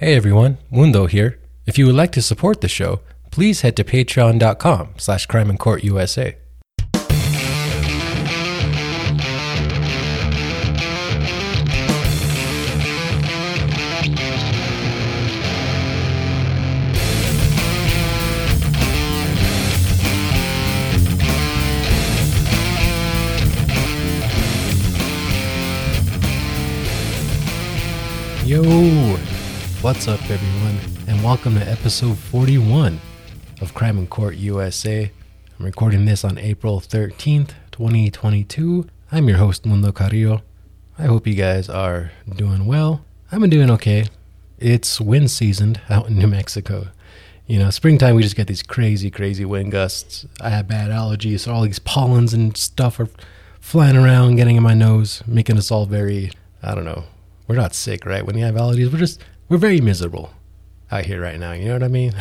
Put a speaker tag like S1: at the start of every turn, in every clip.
S1: Hey everyone, Mundo here. If you would like to support the show, please head to patreon.com slash crime and court USA. Yo, what's up, everyone, and welcome to episode 41 of Crime and Court USA. I'm recording this on April 13th, 2022. I'm your host, Mundo Carrillo. I hope you guys are doing well. I've been doing okay. It's wind seasoned out in New Mexico. You know, springtime, we just get these crazy, crazy wind gusts. I have bad allergies, so all these pollens and stuff are flying around, getting in my nose, making us all very, I don't know, we're not sick, right? When you have allergies, we're just we're very miserable out here right now. You know what I mean?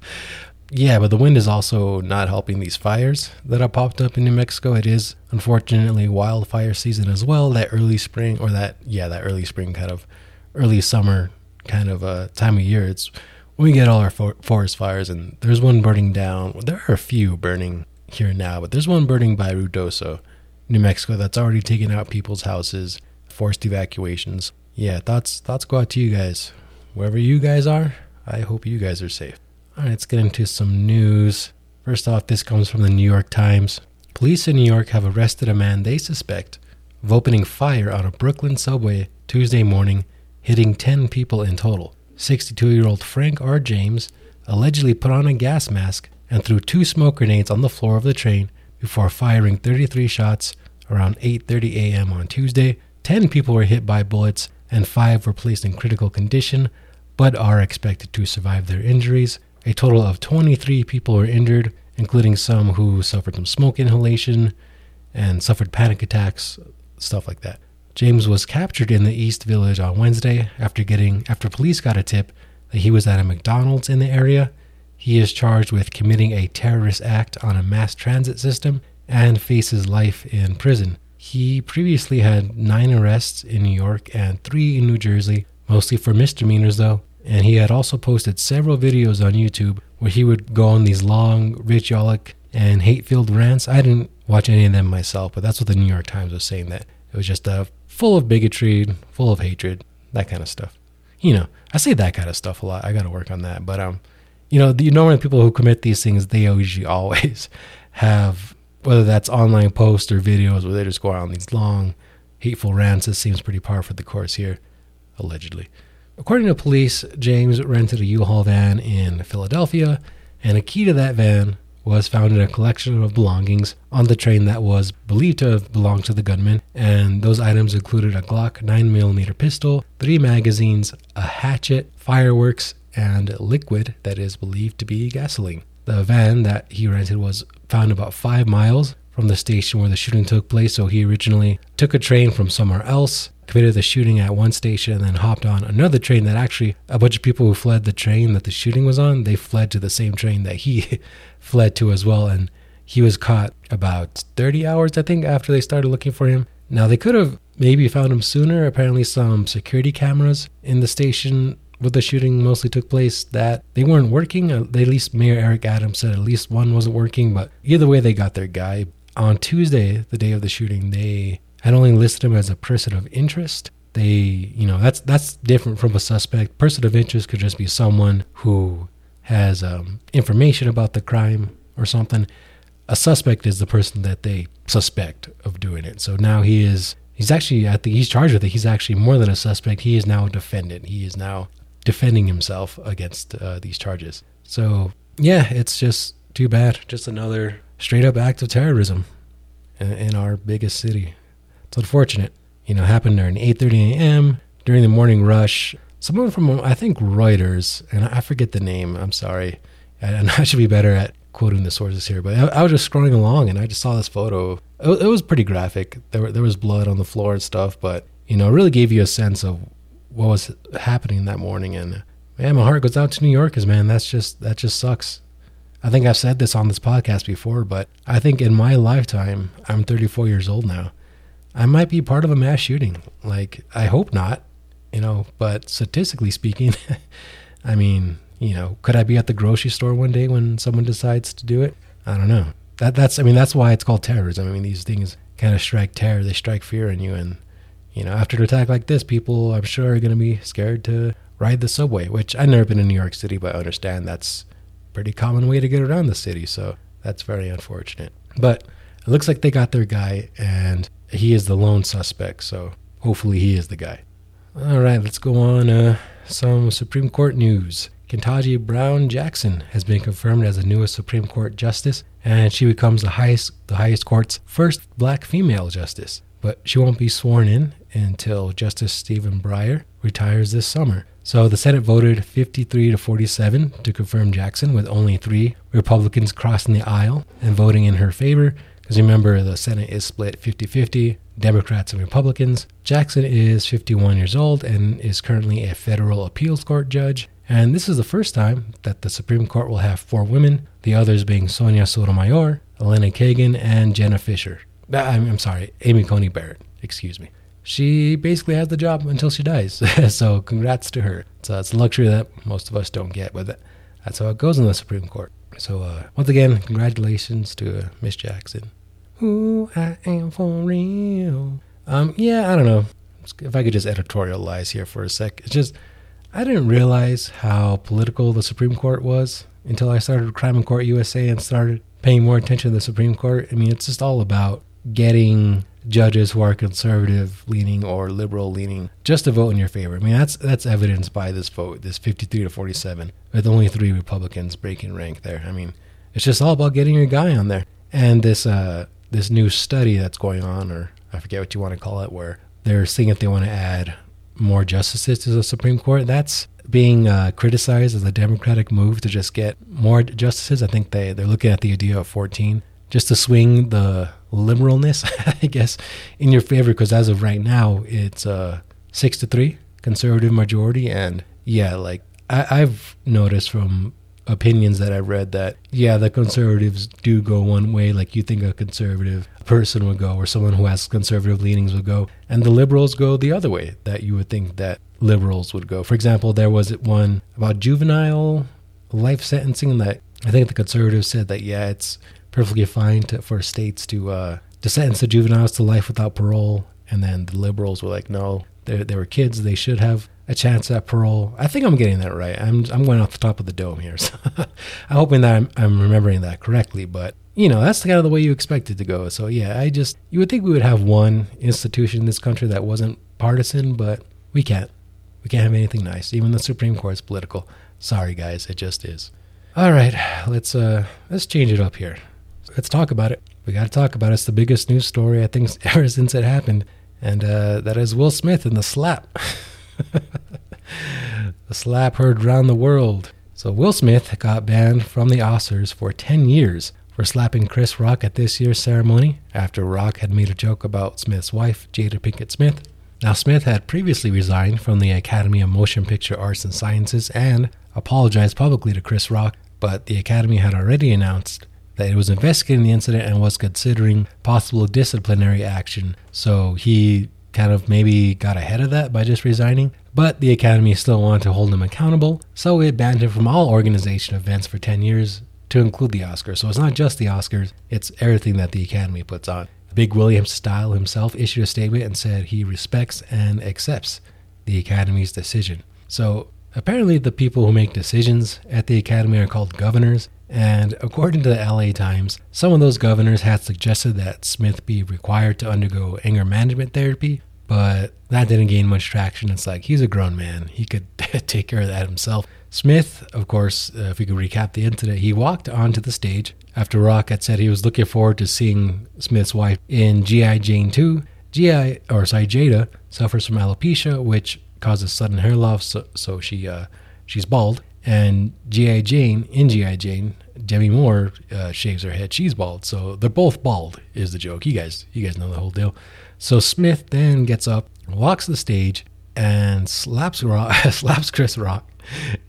S1: yeah, but the wind is also not helping these fires that have popped up in New Mexico. It is unfortunately wildfire season as well. That early spring or that yeah, that early spring kind of early summer kind of uh, time of year. It's when we get all our for- forest fires, and there's one burning down. There are a few burning here now, but there's one burning by Ruidoso, New Mexico, that's already taken out people's houses forced evacuations. Yeah, thoughts thoughts go out to you guys. Wherever you guys are, I hope you guys are safe. All right, let's get into some news. First off, this comes from the New York Times. Police in New York have arrested a man they suspect of opening fire on a Brooklyn subway Tuesday morning, hitting 10 people in total. 62 year old Frank R. James allegedly put on a gas mask and threw two smoke grenades on the floor of the train before firing 33 shots around 8:30 a.m. on Tuesday 10 people were hit by bullets and 5 were placed in critical condition but are expected to survive their injuries. A total of 23 people were injured, including some who suffered from smoke inhalation and suffered panic attacks, stuff like that. James was captured in the East Village on Wednesday after getting after police got a tip that he was at a McDonald's in the area. He is charged with committing a terrorist act on a mass transit system and faces life in prison. He previously had nine arrests in New York and three in New Jersey, mostly for misdemeanors though. And he had also posted several videos on YouTube where he would go on these long, vitriolic, and hate filled rants. I didn't watch any of them myself, but that's what the New York Times was saying that it was just uh, full of bigotry, full of hatred, that kind of stuff. You know, I say that kind of stuff a lot. I got to work on that. But, um, you know, the normally people who commit these things, they usually always have whether that's online posts or videos where they just go out on these long, hateful rants. This seems pretty par for the course here, allegedly. According to police, James rented a U-Haul van in Philadelphia, and a key to that van was found in a collection of belongings on the train that was believed to have belonged to the gunman, and those items included a Glock 9mm pistol, three magazines, a hatchet, fireworks, and liquid that is believed to be gasoline. The van that he rented was found about five miles from the station where the shooting took place, so he originally took a train from somewhere else, committed the shooting at one station, and then hopped on another train that actually a bunch of people who fled the train that the shooting was on, they fled to the same train that he fled to as well. And he was caught about 30 hours, I think, after they started looking for him. Now, they could have maybe found him sooner. Apparently, some security cameras in the station where the shooting mostly took place that they weren't working. At least Mayor Eric Adams said at least one wasn't working, but either way, they got their guy. On Tuesday, the day of the shooting, they had only listed him as a person of interest. They, you know, that's that's different from a suspect. Person of interest could just be someone who has um, information about the crime or something. A suspect is the person that they suspect of doing it. So now he is he's actually at the he's charged with it. He's actually more than a suspect. He is now a defendant. He is now defending himself against uh, these charges. So, yeah, it's just too bad. Just another straight up act of terrorism in, in our biggest city. It's unfortunate. You know, happened during 8:30 a.m. during the morning rush. Someone from I think Reuters, and I forget the name. I'm sorry. and I should be better at quoting the sources here, but I, I, was just scrolling along and I just saw this photo. It, it was pretty graphic. There, there was blood on the floor and stuff, but you know, it really gave you a sense of what was happening that morning. And man, my heart goes out to New Yorkers, man. That's just that just sucks. I think I've said this on this podcast before, but I think in my lifetime, I'm 34 years old now. I might be part of a mass shooting. Like I hope not, you know, but statistically speaking, I mean, you know, could I be at the grocery store one day when someone decides to do it? I don't know. That that's I mean that's why it's called terrorism. I mean these things kind of strike terror, they strike fear in you and you know, after an attack like this, people I'm sure are going to be scared to ride the subway, which I've never been in New York City, but I understand that's a pretty common way to get around the city, so that's very unfortunate. But it looks like they got their guy and he is the lone suspect, so hopefully he is the guy. All right, let's go on. Uh, some Supreme Court news. Ketanji Brown Jackson has been confirmed as the newest Supreme Court justice, and she becomes the highest the highest court's first black female justice. But she won't be sworn in until Justice Stephen Breyer retires this summer. So the Senate voted 53 to 47 to confirm Jackson, with only three Republicans crossing the aisle and voting in her favor. Because remember, the Senate is split 50 50, Democrats and Republicans. Jackson is 51 years old and is currently a federal appeals court judge. And this is the first time that the Supreme Court will have four women, the others being Sonia Sotomayor, Elena Kagan, and Jenna Fischer. Uh, I'm, I'm sorry, Amy Coney Barrett, excuse me. She basically has the job until she dies. so congrats to her. So it's a luxury that most of us don't get, but that's how it goes in the Supreme Court. So uh, once again, congratulations to uh, Miss Jackson. Who I am for real. Um, yeah, I don't know. If I could just editorialize here for a sec, it's just I didn't realize how political the Supreme Court was until I started Crime and Court USA and started paying more attention to the Supreme Court. I mean, it's just all about getting judges who are conservative leaning or liberal leaning just to vote in your favor. I mean, that's that's evidenced by this vote, this 53 to 47, with only three Republicans breaking rank there. I mean, it's just all about getting your guy on there. And this uh, this new study that's going on, or I forget what you want to call it, where they're seeing if they want to add more justices to the Supreme Court. That's being uh, criticized as a Democratic move to just get more justices. I think they, they're looking at the idea of 14 just to swing the liberalness, I guess, in your favor. Because as of right now, it's uh, six to three conservative majority. And yeah, like I, I've noticed from opinions that I've read that, yeah, the conservatives do go one way, like you think a conservative person would go, or someone who has conservative leanings would go, and the liberals go the other way, that you would think that liberals would go. For example, there was one about juvenile life sentencing that I think the conservatives said that, yeah, it's perfectly fine to, for states to, uh, to sentence the juveniles to life without parole. And then the liberals were like, no, they, they were kids. They should have a chance at parole. I think I'm getting that right. I'm I'm going off the top of the dome here. So I'm hoping that I'm, I'm remembering that correctly. But you know, that's kind of the way you expect it to go. So yeah, I just you would think we would have one institution in this country that wasn't partisan, but we can't. We can't have anything nice. Even the Supreme Court's political. Sorry guys, it just is. All right, let's uh let's change it up here. Let's talk about it. We got to talk about it. It's the biggest news story I think ever since it happened, and uh, that is Will Smith and the slap. the slap heard around the world. So Will Smith got banned from the Oscars for 10 years for slapping Chris Rock at this year's ceremony after Rock had made a joke about Smith's wife, Jada Pinkett Smith. Now, Smith had previously resigned from the Academy of Motion Picture Arts and Sciences and apologized publicly to Chris Rock, but the Academy had already announced that it was investigating the incident and was considering possible disciplinary action. So he kind of maybe got ahead of that by just resigning, but the Academy still wanted to hold him accountable, so it banned him from all organization events for 10 years to include the Oscars. So it's not just the Oscars, it's everything that the Academy puts on. Big Willie Style himself issued a statement and said he respects and accepts the Academy's decision. So apparently, the people who make decisions at the Academy are called governors, and according to the LA Times, some of those governors had suggested that Smith be required to undergo anger management therapy, but that didn't gain much traction. It's like he's a grown man, he could take care of that himself. Smith, of course, uh, if we could recap the incident, he walked onto the stage after Rock had said he was looking forward to seeing Smith's wife in G.I. Jane 2. G.I. or sorry, Jada suffers from alopecia, which causes sudden hair loss, so, so she uh, she's bald. And G.I. Jane, in G.I. Jane, Demi Moore uh, shaves her head. She's bald. So they're both bald, is the joke. You guys, you guys know the whole deal. So Smith then gets up, walks the stage, and slaps Rock, slaps Chris Rock,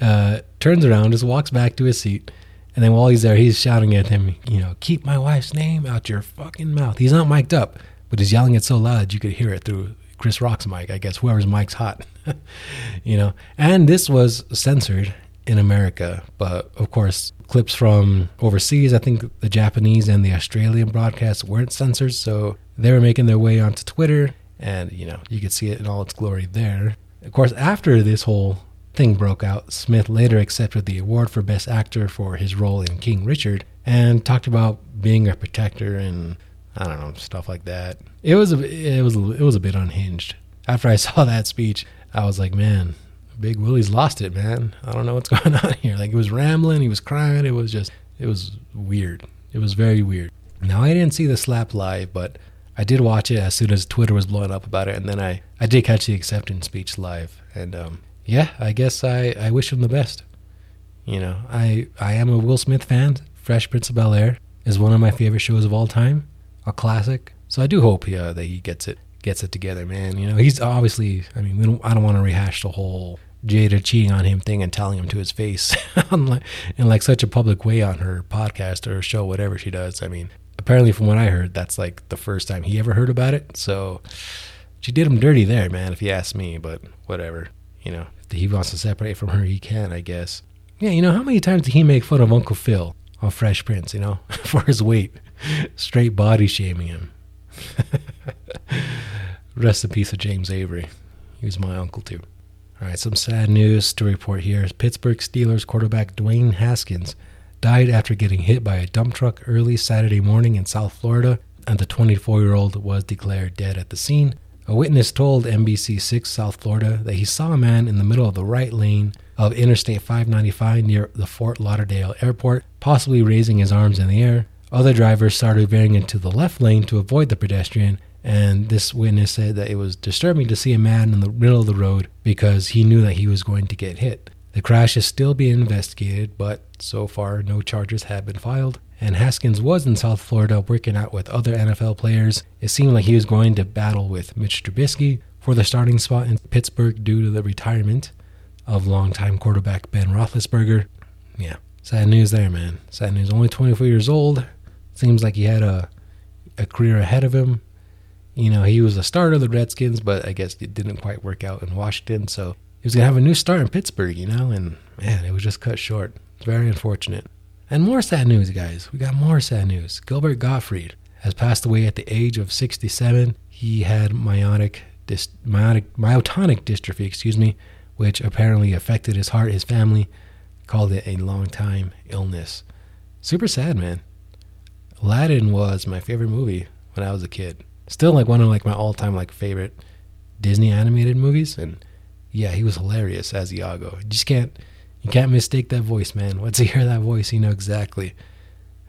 S1: uh, turns around, just walks back to his seat. And then while he's there, he's shouting at him, you know, keep my wife's name out your fucking mouth. He's not mic'd up, but he's yelling it so loud you could hear it through Chris Rock's mic, I guess, whoever's mic's hot, you know. And this was censored in America, but of course, clips from overseas, I think the Japanese and the Australian broadcasts weren't censored, so they were making their way onto Twitter, and you know, you could see it in all its glory there. Of course, after this whole thing broke out, Smith later accepted the award for Best Actor for his role in King Richard and talked about being a protector and I don't know stuff like that. It was a it was it was a bit unhinged. After I saw that speech, I was like, man, Big Willie's lost it, man. I don't know what's going on here. Like he was rambling, he was crying. It was just it was weird. It was very weird. Now I didn't see the slap live, but I did watch it as soon as Twitter was blowing up about it, and then I I did catch the acceptance speech live, and um, yeah, I guess I I wish him the best. You know, I I am a Will Smith fan. Fresh Prince of Bel Air is one of my favorite shows of all time, a classic. So I do hope uh, that he gets it gets it together, man. You know, he's obviously. I mean, don't, I don't want to rehash the whole Jada cheating on him thing and telling him to his face like, in like such a public way on her podcast or show, whatever she does. I mean, apparently, from what I heard, that's like the first time he ever heard about it. So she did him dirty there, man. If you ask me, but whatever. You know, if he wants to separate from her, he can, I guess. Yeah, you know, how many times did he make fun of Uncle Phil? on Fresh Prince, you know, for his weight, straight body shaming him. Rest in peace of James Avery. He was my uncle too. All right, some sad news to report here. Pittsburgh Steelers quarterback Dwayne Haskins died after getting hit by a dump truck early Saturday morning in South Florida, and the 24 year old was declared dead at the scene. A witness told NBC6 South Florida that he saw a man in the middle of the right lane of Interstate 595 near the Fort Lauderdale airport, possibly raising his arms in the air. Other drivers started veering into the left lane to avoid the pedestrian, and this witness said that it was disturbing to see a man in the middle of the road because he knew that he was going to get hit. The crash is still being investigated, but so far no charges have been filed and Haskins was in South Florida working out with other NFL players. It seemed like he was going to battle with Mitch Trubisky for the starting spot in Pittsburgh due to the retirement of longtime quarterback Ben Roethlisberger. Yeah, sad news there, man. Sad news. Only 24 years old. Seems like he had a a career ahead of him. You know, he was a starter of the Redskins, but I guess it didn't quite work out in Washington. So he was gonna have a new start in Pittsburgh, you know, and man, it was just cut short. Very unfortunate. And more sad news, guys. We got more sad news. Gilbert Gottfried has passed away at the age of 67. He had myotic, dys, myotic, myotonic dystrophy, excuse me, which apparently affected his heart. His family called it a long time illness. Super sad, man. Aladdin was my favorite movie when I was a kid. Still like one of like my all-time like favorite Disney animated movies. And yeah, he was hilarious as Iago. You just can't you can't mistake that voice, man. Once you hear that voice, you know exactly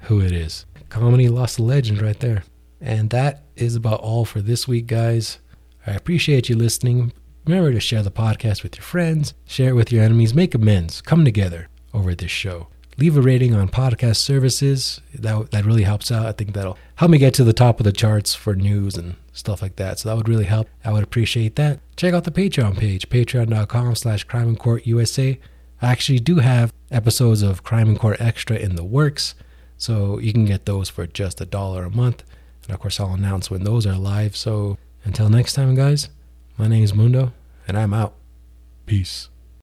S1: who it is. Comedy lost a legend right there. And that is about all for this week, guys. I appreciate you listening. Remember to share the podcast with your friends, share it with your enemies, make amends, come together over this show. Leave a rating on podcast services. That, that really helps out. I think that'll help me get to the top of the charts for news and stuff like that. So that would really help. I would appreciate that. Check out the Patreon page, patreon.com slash crime and court USA. I actually do have episodes of Crime and Court Extra in the works, so you can get those for just a dollar a month. And of course, I'll announce when those are live. So until next time, guys, my name is Mundo, and I'm out. Peace.